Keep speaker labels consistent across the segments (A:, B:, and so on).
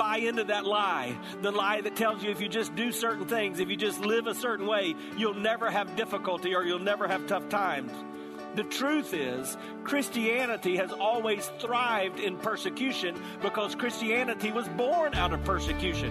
A: Buy into that lie. The lie that tells you if you just do certain things, if you just live a certain way, you'll never have difficulty or you'll never have tough times. The truth is, Christianity has always thrived in persecution because Christianity was born out of persecution.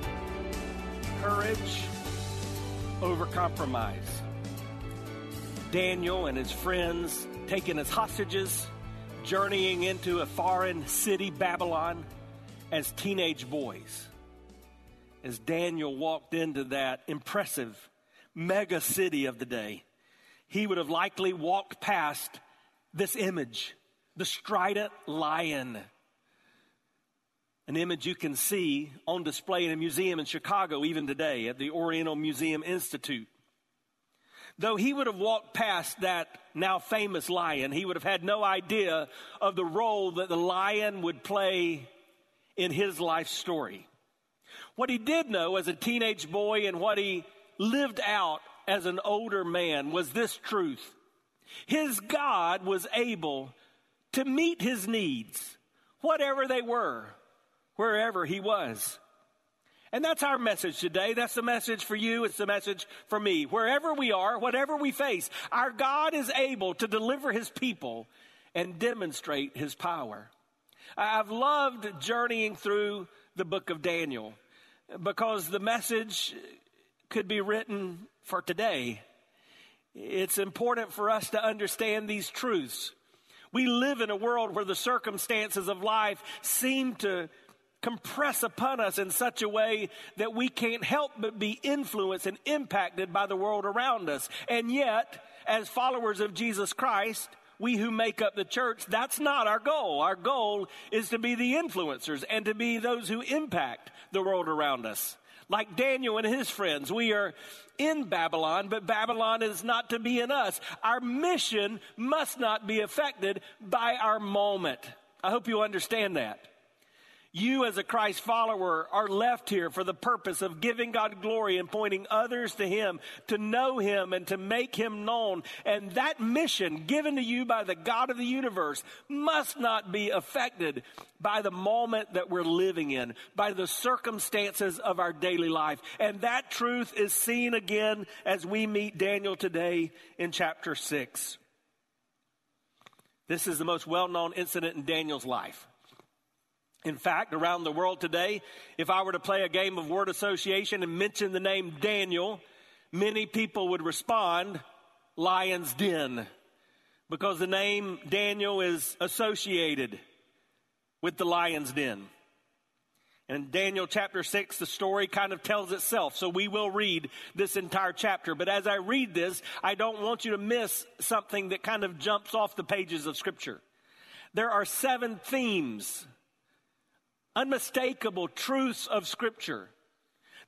A: courage over compromise. Daniel and his friends taken as hostages, journeying into a foreign city, Babylon, as teenage boys. As Daniel walked into that impressive mega city of the day, he would have likely walked past this image the striding lion an image you can see on display in a museum in Chicago even today at the Oriental Museum Institute. Though he would have walked past that now famous lion, he would have had no idea of the role that the lion would play in his life story. What he did know as a teenage boy and what he lived out as an older man was this truth. His God was able to meet his needs, whatever they were wherever he was. And that's our message today. That's the message for you. It's the message for me. Wherever we are, whatever we face, our God is able to deliver his people and demonstrate his power. I've loved journeying through the book of Daniel because the message could be written for today. It's important for us to understand these truths. We live in a world where the circumstances of life seem to compress upon us in such a way that we can't help but be influenced and impacted by the world around us. And yet, as followers of Jesus Christ, we who make up the church, that's not our goal. Our goal is to be the influencers and to be those who impact the world around us. Like Daniel and his friends, we are in Babylon, but Babylon is not to be in us. Our mission must not be affected by our moment. I hope you understand that. You, as a Christ follower, are left here for the purpose of giving God glory and pointing others to Him, to know Him and to make Him known. And that mission given to you by the God of the universe must not be affected by the moment that we're living in, by the circumstances of our daily life. And that truth is seen again as we meet Daniel today in chapter 6. This is the most well known incident in Daniel's life. In fact, around the world today, if I were to play a game of word association and mention the name Daniel, many people would respond, Lion's Den, because the name Daniel is associated with the lion's den. And in Daniel chapter 6, the story kind of tells itself. So we will read this entire chapter. But as I read this, I don't want you to miss something that kind of jumps off the pages of Scripture. There are seven themes unmistakable truths of Scripture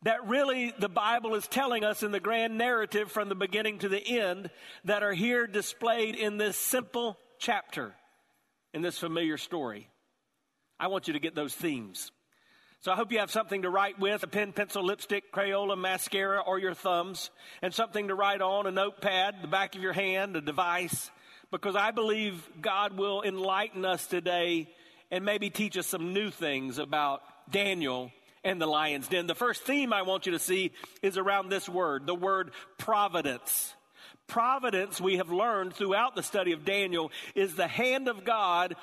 A: that really the Bible is telling us in the grand narrative from the beginning to the end that are here displayed in this simple chapter, in this familiar story. I want you to get those themes. So I hope you have something to write with a pen, pencil, lipstick, Crayola, mascara, or your thumbs, and something to write on, a notepad, the back of your hand, a device, because I believe God will enlighten us today and maybe teach us some new things about Daniel and the lion's den. The first theme I want you to see is around this word, the word providence. Providence, we have learned throughout the study of Daniel, is the hand of God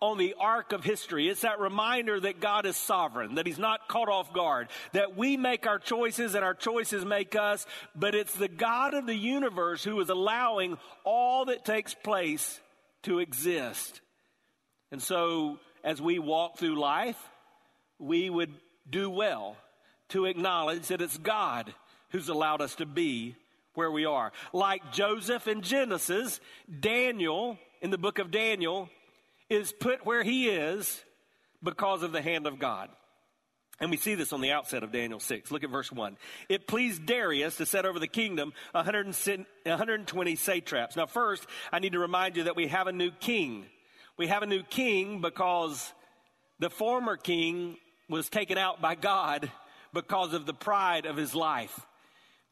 A: on the arc of history. It's that reminder that God is sovereign, that He's not caught off guard, that we make our choices and our choices make us, but it's the God of the universe who is allowing all that takes place to exist. And so, as we walk through life, we would do well to acknowledge that it's God who's allowed us to be where we are. Like Joseph in Genesis, Daniel in the book of Daniel is put where he is because of the hand of God. And we see this on the outset of Daniel 6. Look at verse 1. It pleased Darius to set over the kingdom 120 satraps. Now, first, I need to remind you that we have a new king. We have a new king because the former king was taken out by God because of the pride of his life.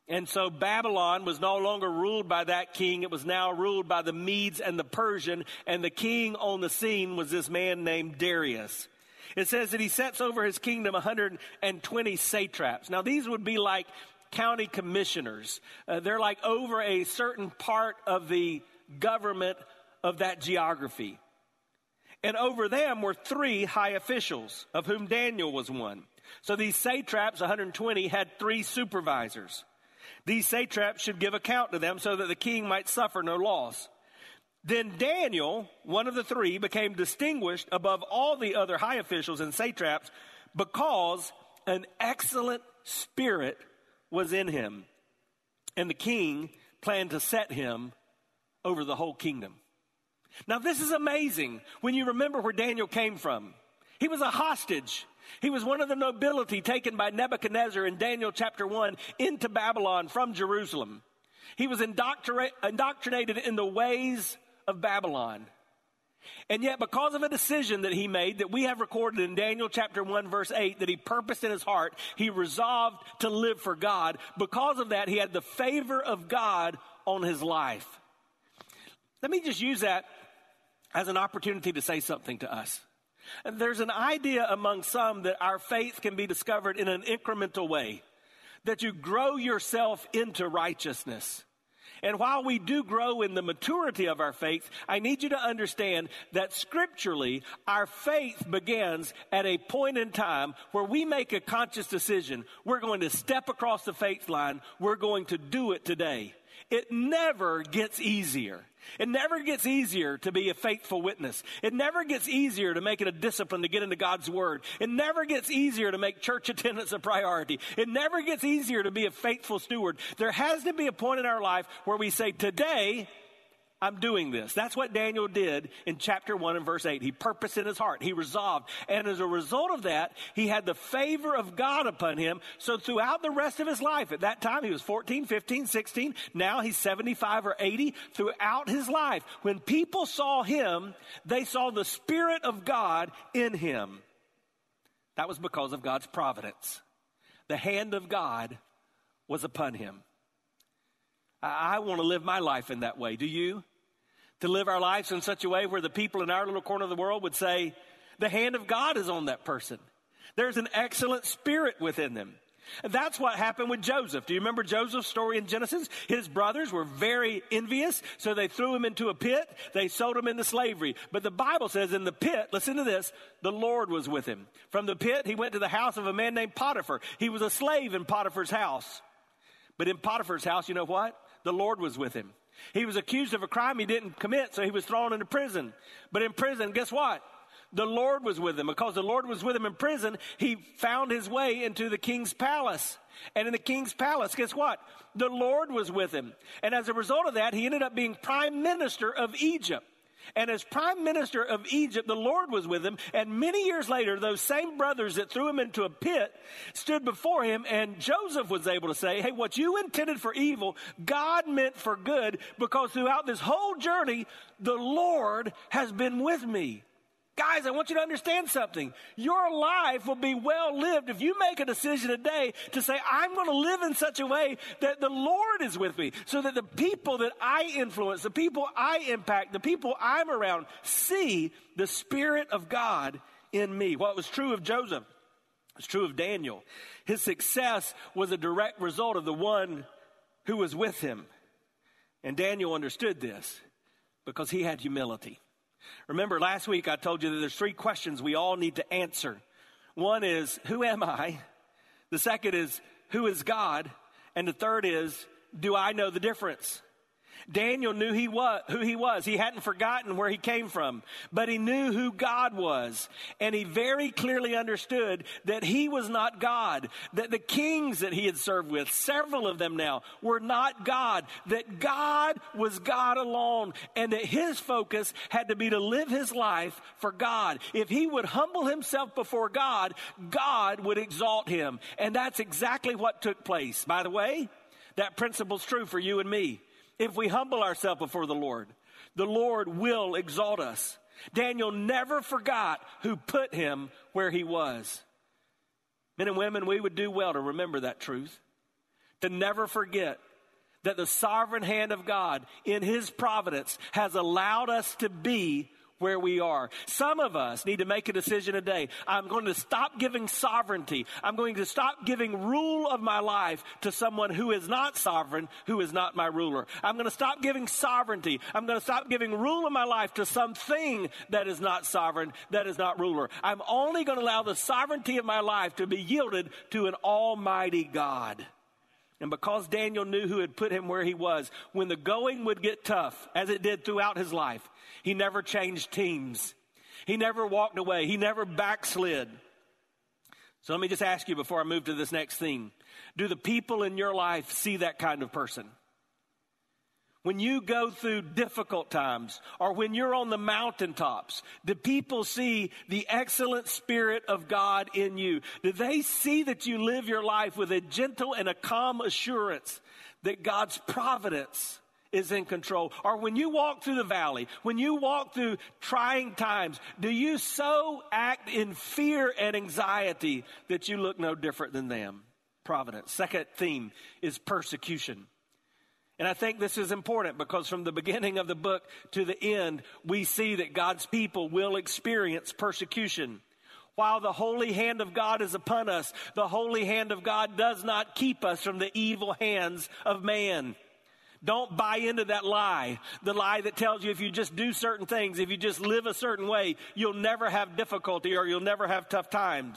A: And so Babylon was no longer ruled by that king. It was now ruled by the Medes and the Persian. And the king on the scene was this man named Darius. It says that he sets over his kingdom 120 satraps. Now, these would be like county commissioners. Uh, they're like over a certain part of the government of that geography. And over them were three high officials, of whom Daniel was one. So these satraps, 120, had three supervisors. These satraps should give account to them so that the king might suffer no loss. Then Daniel, one of the three, became distinguished above all the other high officials and satraps because an excellent spirit was in him. And the king planned to set him over the whole kingdom. Now, this is amazing when you remember where Daniel came from. He was a hostage. He was one of the nobility taken by Nebuchadnezzar in Daniel chapter 1 into Babylon from Jerusalem. He was indoctrinated in the ways of Babylon. And yet, because of a decision that he made that we have recorded in Daniel chapter 1, verse 8, that he purposed in his heart, he resolved to live for God. Because of that, he had the favor of God on his life. Let me just use that as an opportunity to say something to us. There's an idea among some that our faith can be discovered in an incremental way, that you grow yourself into righteousness. And while we do grow in the maturity of our faith, I need you to understand that scripturally, our faith begins at a point in time where we make a conscious decision. We're going to step across the faith line. We're going to do it today. It never gets easier. It never gets easier to be a faithful witness. It never gets easier to make it a discipline to get into God's Word. It never gets easier to make church attendance a priority. It never gets easier to be a faithful steward. There has to be a point in our life where we say, today, I'm doing this. That's what Daniel did in chapter 1 and verse 8. He purposed in his heart. He resolved. And as a result of that, he had the favor of God upon him. So throughout the rest of his life, at that time he was 14, 15, 16. Now he's 75 or 80. Throughout his life, when people saw him, they saw the Spirit of God in him. That was because of God's providence. The hand of God was upon him. I, I want to live my life in that way. Do you? To live our lives in such a way where the people in our little corner of the world would say, the hand of God is on that person. There's an excellent spirit within them. And that's what happened with Joseph. Do you remember Joseph's story in Genesis? His brothers were very envious, so they threw him into a pit. They sold him into slavery. But the Bible says in the pit, listen to this, the Lord was with him. From the pit, he went to the house of a man named Potiphar. He was a slave in Potiphar's house. But in Potiphar's house, you know what? The Lord was with him. He was accused of a crime he didn't commit, so he was thrown into prison. But in prison, guess what? The Lord was with him. Because the Lord was with him in prison, he found his way into the king's palace. And in the king's palace, guess what? The Lord was with him. And as a result of that, he ended up being prime minister of Egypt. And as prime minister of Egypt, the Lord was with him. And many years later, those same brothers that threw him into a pit stood before him. And Joseph was able to say, Hey, what you intended for evil, God meant for good because throughout this whole journey, the Lord has been with me. Guys, I want you to understand something. Your life will be well lived if you make a decision today to say, I'm going to live in such a way that the Lord is with me, so that the people that I influence, the people I impact, the people I'm around see the Spirit of God in me. What was true of Joseph was true of Daniel. His success was a direct result of the one who was with him. And Daniel understood this because he had humility. Remember, last week I told you that there's three questions we all need to answer. One is, Who am I? The second is, Who is God? And the third is, Do I know the difference? Daniel knew he was, who he was. He hadn't forgotten where he came from, but he knew who God was. And he very clearly understood that he was not God, that the kings that he had served with, several of them now, were not God, that God was God alone, and that his focus had to be to live his life for God. If he would humble himself before God, God would exalt him. And that's exactly what took place. By the way, that principle's true for you and me. If we humble ourselves before the Lord, the Lord will exalt us. Daniel never forgot who put him where he was. Men and women, we would do well to remember that truth, to never forget that the sovereign hand of God in his providence has allowed us to be where we are. Some of us need to make a decision today. I'm going to stop giving sovereignty. I'm going to stop giving rule of my life to someone who is not sovereign, who is not my ruler. I'm going to stop giving sovereignty. I'm going to stop giving rule of my life to something that is not sovereign, that is not ruler. I'm only going to allow the sovereignty of my life to be yielded to an almighty God. And because Daniel knew who had put him where he was, when the going would get tough, as it did throughout his life, he never changed teams. He never walked away. He never backslid. So let me just ask you before I move to this next theme do the people in your life see that kind of person? When you go through difficult times or when you're on the mountaintops, do people see the excellent spirit of God in you? Do they see that you live your life with a gentle and a calm assurance that God's providence is in control. Or when you walk through the valley, when you walk through trying times, do you so act in fear and anxiety that you look no different than them? Providence. Second theme is persecution. And I think this is important because from the beginning of the book to the end, we see that God's people will experience persecution. While the holy hand of God is upon us, the holy hand of God does not keep us from the evil hands of man. Don't buy into that lie. The lie that tells you if you just do certain things, if you just live a certain way, you'll never have difficulty or you'll never have tough times.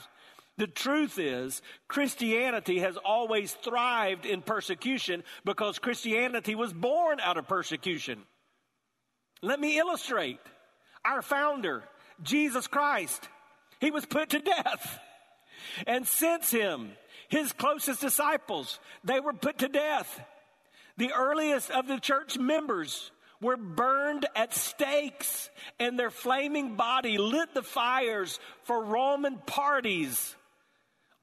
A: The truth is, Christianity has always thrived in persecution because Christianity was born out of persecution. Let me illustrate. Our founder, Jesus Christ, he was put to death. And since him, his closest disciples, they were put to death. The earliest of the church members were burned at stakes, and their flaming body lit the fires for Roman parties,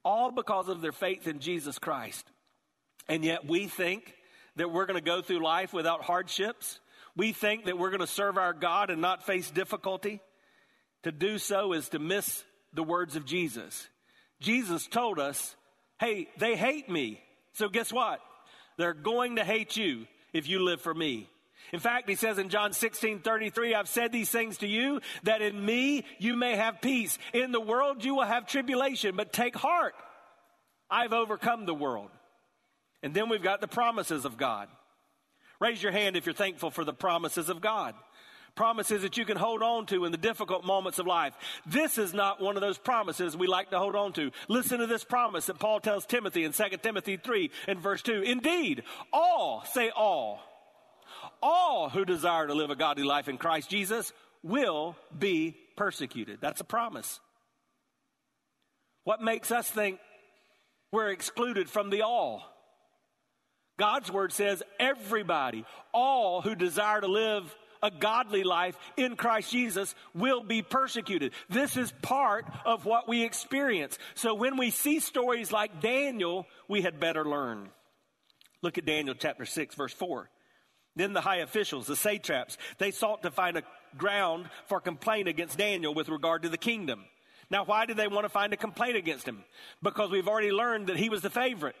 A: all because of their faith in Jesus Christ. And yet we think that we're going to go through life without hardships. We think that we're going to serve our God and not face difficulty. To do so is to miss the words of Jesus. Jesus told us, hey, they hate me. So guess what? They're going to hate you if you live for me. In fact, he says in John 16, 33, I've said these things to you that in me you may have peace. In the world you will have tribulation, but take heart. I've overcome the world. And then we've got the promises of God. Raise your hand if you're thankful for the promises of God promises that you can hold on to in the difficult moments of life. This is not one of those promises we like to hold on to. Listen to this promise that Paul tells Timothy in 2 Timothy 3 and verse 2. Indeed, all, say all, all who desire to live a godly life in Christ Jesus will be persecuted. That's a promise. What makes us think we're excluded from the all? God's word says everybody, all who desire to live a godly life in Christ Jesus will be persecuted. This is part of what we experience. So when we see stories like Daniel, we had better learn. Look at Daniel chapter 6, verse 4. Then the high officials, the satraps, they sought to find a ground for complaint against Daniel with regard to the kingdom. Now, why did they want to find a complaint against him? Because we've already learned that he was the favorite.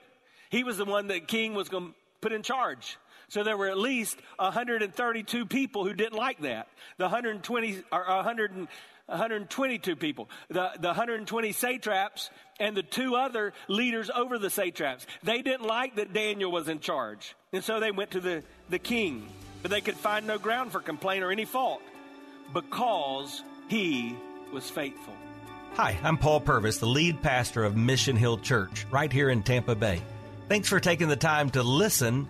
A: He was the one that king was going to put in charge. So there were at least 132 people who didn't like that. The 120 or 100 122 people. The, the 120 satraps and the two other leaders over the satraps. They didn't like that Daniel was in charge. And so they went to the, the king. But they could find no ground for complaint or any fault. because he was faithful.
B: Hi, I'm Paul Purvis, the lead pastor of Mission Hill Church, right here in Tampa Bay. Thanks for taking the time to listen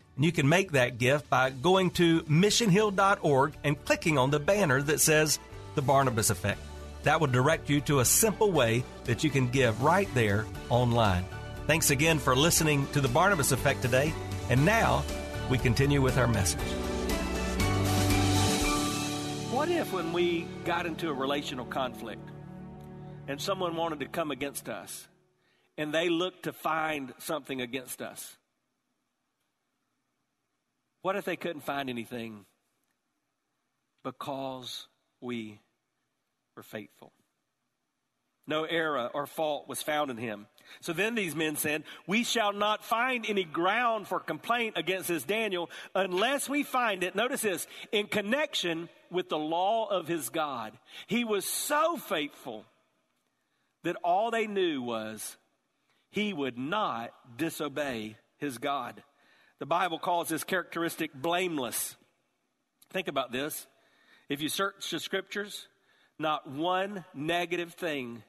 B: And you can make that gift by going to missionhill.org and clicking on the banner that says The Barnabas Effect. That will direct you to a simple way that you can give right there online. Thanks again for listening to The Barnabas Effect today. And now we continue with our message.
A: What if, when we got into a relational conflict and someone wanted to come against us and they looked to find something against us? What if they couldn't find anything because we were faithful? No error or fault was found in him. So then these men said, We shall not find any ground for complaint against this Daniel unless we find it, notice this, in connection with the law of his God. He was so faithful that all they knew was he would not disobey his God. The Bible calls this characteristic blameless. Think about this. If you search the scriptures, not one negative thing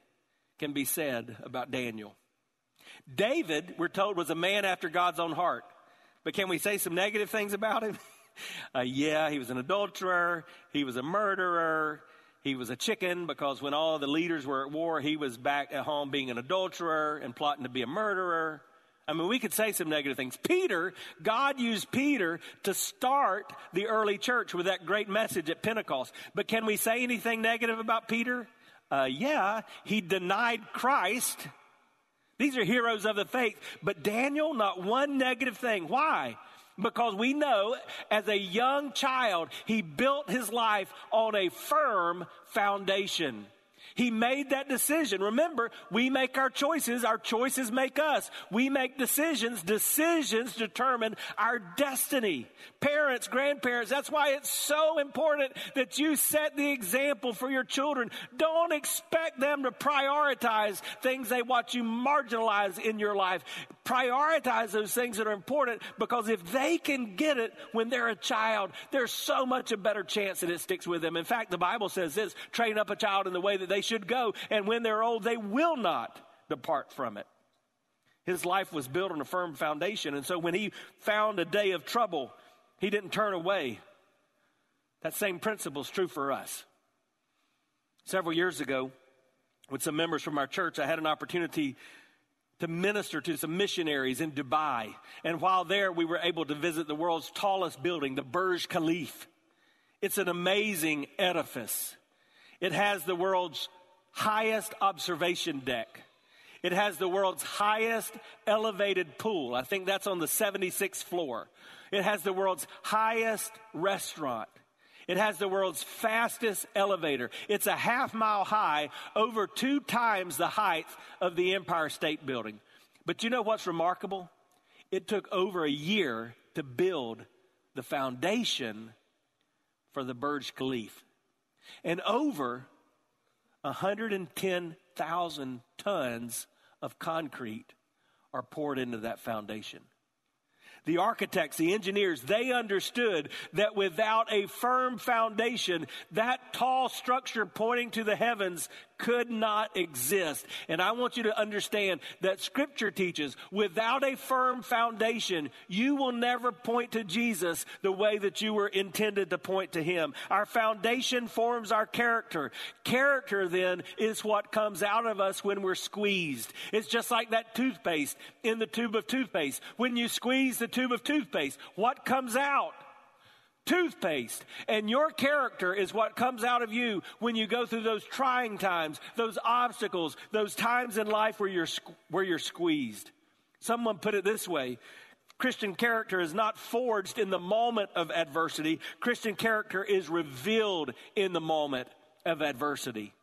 A: can be said about Daniel. David, we're told, was a man after God's own heart. But can we say some negative things about him? uh, yeah, he was an adulterer, he was a murderer, he was a chicken because when all the leaders were at war, he was back at home being an adulterer and plotting to be a murderer. I mean, we could say some negative things. Peter, God used Peter to start the early church with that great message at Pentecost. But can we say anything negative about Peter? Uh, yeah, he denied Christ. These are heroes of the faith. But Daniel, not one negative thing. Why? Because we know as a young child, he built his life on a firm foundation. He made that decision. Remember, we make our choices. Our choices make us. We make decisions. Decisions determine our destiny. Parents, grandparents, that's why it's so important that you set the example for your children. Don't expect them to prioritize things they watch you marginalize in your life. Prioritize those things that are important because if they can get it when they're a child, there's so much a better chance that it sticks with them. In fact, the Bible says this, train up a child in the way that they should go, and when they're old, they will not depart from it. His life was built on a firm foundation, and so when he found a day of trouble, he didn't turn away. That same principle is true for us. Several years ago, with some members from our church, I had an opportunity to minister to some missionaries in Dubai. And while there, we were able to visit the world's tallest building, the Burj Khalifa. It's an amazing edifice. It has the world's highest observation deck. It has the world's highest elevated pool. I think that's on the 76th floor. It has the world's highest restaurant. It has the world's fastest elevator. It's a half mile high, over two times the height of the Empire State Building. But you know what's remarkable? It took over a year to build the foundation for the Burj Khalifa. And over 110,000 tons of concrete are poured into that foundation. The architects, the engineers, they understood that without a firm foundation, that tall structure pointing to the heavens could not exist. And I want you to understand that scripture teaches without a firm foundation, you will never point to Jesus the way that you were intended to point to him. Our foundation forms our character. Character then is what comes out of us when we're squeezed. It's just like that toothpaste in the tube of toothpaste. When you squeeze the tube of toothpaste, what comes out? toothpaste. And your character is what comes out of you when you go through those trying times, those obstacles, those times in life where you're, where you're squeezed. Someone put it this way Christian character is not forged in the moment of adversity, Christian character is revealed in the moment of adversity.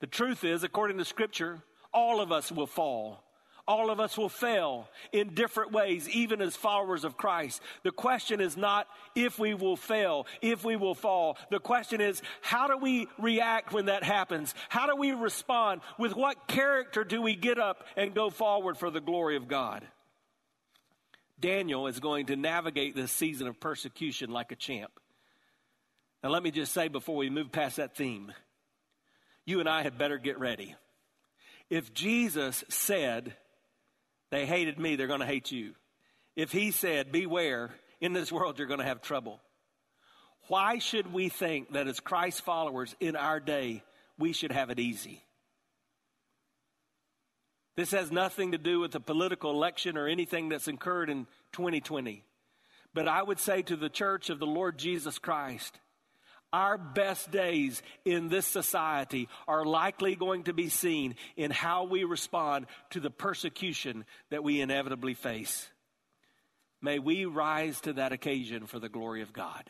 A: The truth is, according to Scripture, all of us will fall. All of us will fail in different ways, even as followers of Christ. The question is not if we will fail, if we will fall. The question is, how do we react when that happens? How do we respond? With what character do we get up and go forward for the glory of God? Daniel is going to navigate this season of persecution like a champ. Now, let me just say before we move past that theme, you and I had better get ready. If Jesus said, they hated me, they're going to hate you. If he said, Beware, in this world you're going to have trouble. Why should we think that as Christ followers in our day, we should have it easy? This has nothing to do with the political election or anything that's occurred in 2020. But I would say to the church of the Lord Jesus Christ, our best days in this society are likely going to be seen in how we respond to the persecution that we inevitably face. May we rise to that occasion for the glory of God.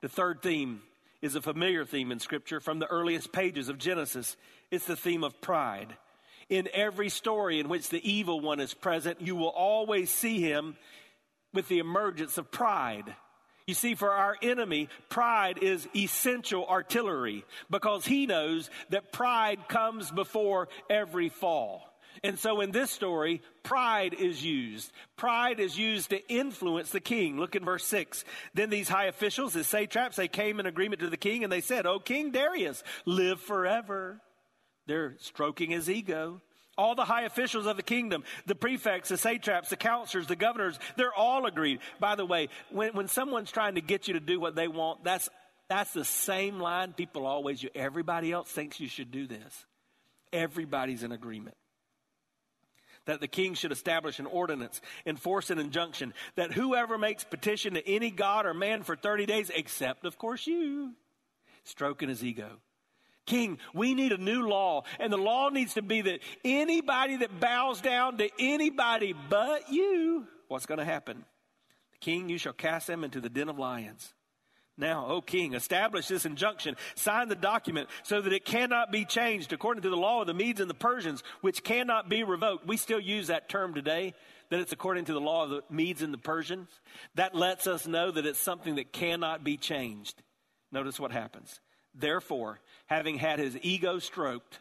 A: The third theme is a familiar theme in Scripture from the earliest pages of Genesis. It's the theme of pride. In every story in which the evil one is present, you will always see him with the emergence of pride. You see, for our enemy, pride is essential artillery because he knows that pride comes before every fall. And so in this story, pride is used. Pride is used to influence the king. Look in verse 6. Then these high officials, the satraps, they came in agreement to the king and they said, O King Darius, live forever. They're stroking his ego. All the high officials of the kingdom, the prefects, the satraps, the counselors, the governors, they're all agreed. By the way, when, when someone's trying to get you to do what they want, that's, that's the same line people always use. Everybody else thinks you should do this. Everybody's in agreement. That the king should establish an ordinance, enforce an injunction, that whoever makes petition to any god or man for 30 days, except, of course, you, stroking his ego King, we need a new law. And the law needs to be that anybody that bows down to anybody but you, what's going to happen? King, you shall cast them into the den of lions. Now, O king, establish this injunction, sign the document so that it cannot be changed according to the law of the Medes and the Persians, which cannot be revoked. We still use that term today, that it's according to the law of the Medes and the Persians. That lets us know that it's something that cannot be changed. Notice what happens. Therefore, having had his ego stroked,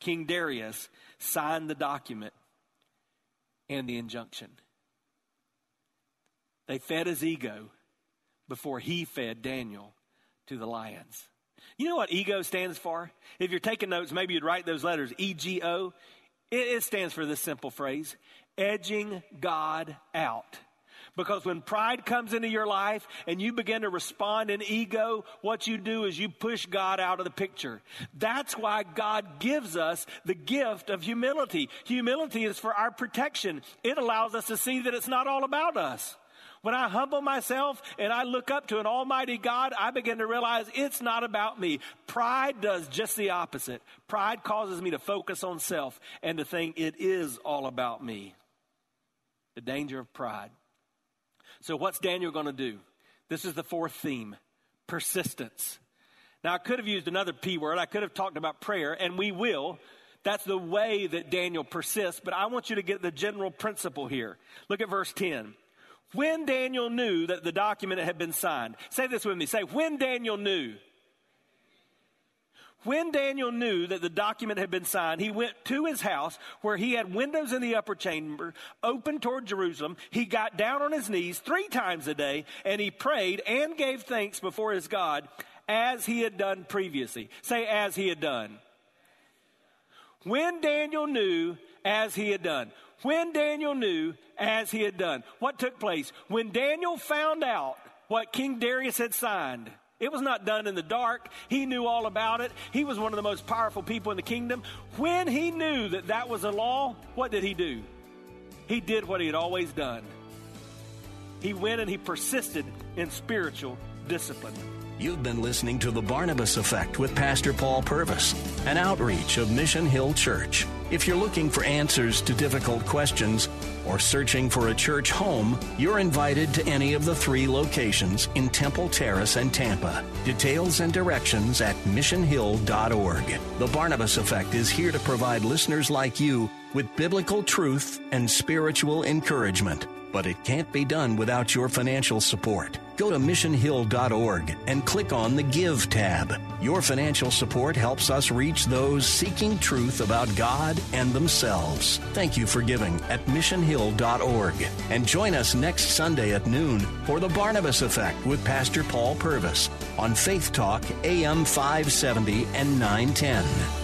A: King Darius signed the document and the injunction. They fed his ego before he fed Daniel to the lions. You know what ego stands for? If you're taking notes, maybe you'd write those letters E G O. It stands for this simple phrase edging God out. Because when pride comes into your life and you begin to respond in ego, what you do is you push God out of the picture. That's why God gives us the gift of humility. Humility is for our protection. It allows us to see that it's not all about us. When I humble myself and I look up to an almighty God, I begin to realize it's not about me. Pride does just the opposite. Pride causes me to focus on self and to think it is all about me. The danger of pride. So, what's Daniel going to do? This is the fourth theme persistence. Now, I could have used another P word. I could have talked about prayer, and we will. That's the way that Daniel persists, but I want you to get the general principle here. Look at verse 10. When Daniel knew that the document had been signed, say this with me. Say, when Daniel knew. When Daniel knew that the document had been signed, he went to his house where he had windows in the upper chamber open toward Jerusalem. He got down on his knees three times a day and he prayed and gave thanks before his God as he had done previously. Say, as he had done. When Daniel knew as he had done. When Daniel knew as he had done. What took place? When Daniel found out what King Darius had signed it was not done in the dark. He knew all about it. He was one of the most powerful people in the kingdom. When he knew that that was a law, what did he do? He did what he had always done. He went and he persisted in spiritual discipline.
C: You've been listening to The Barnabas Effect with Pastor Paul Purvis, an outreach of Mission Hill Church. If you're looking for answers to difficult questions or searching for a church home, you're invited to any of the three locations in Temple Terrace and Tampa. Details and directions at missionhill.org. The Barnabas Effect is here to provide listeners like you with biblical truth and spiritual encouragement but it can't be done without your financial support. Go to missionhill.org and click on the Give tab. Your financial support helps us reach those seeking truth about God and themselves. Thank you for giving at missionhill.org. And join us next Sunday at noon for the Barnabas Effect with Pastor Paul Purvis on Faith Talk AM 570 and 910.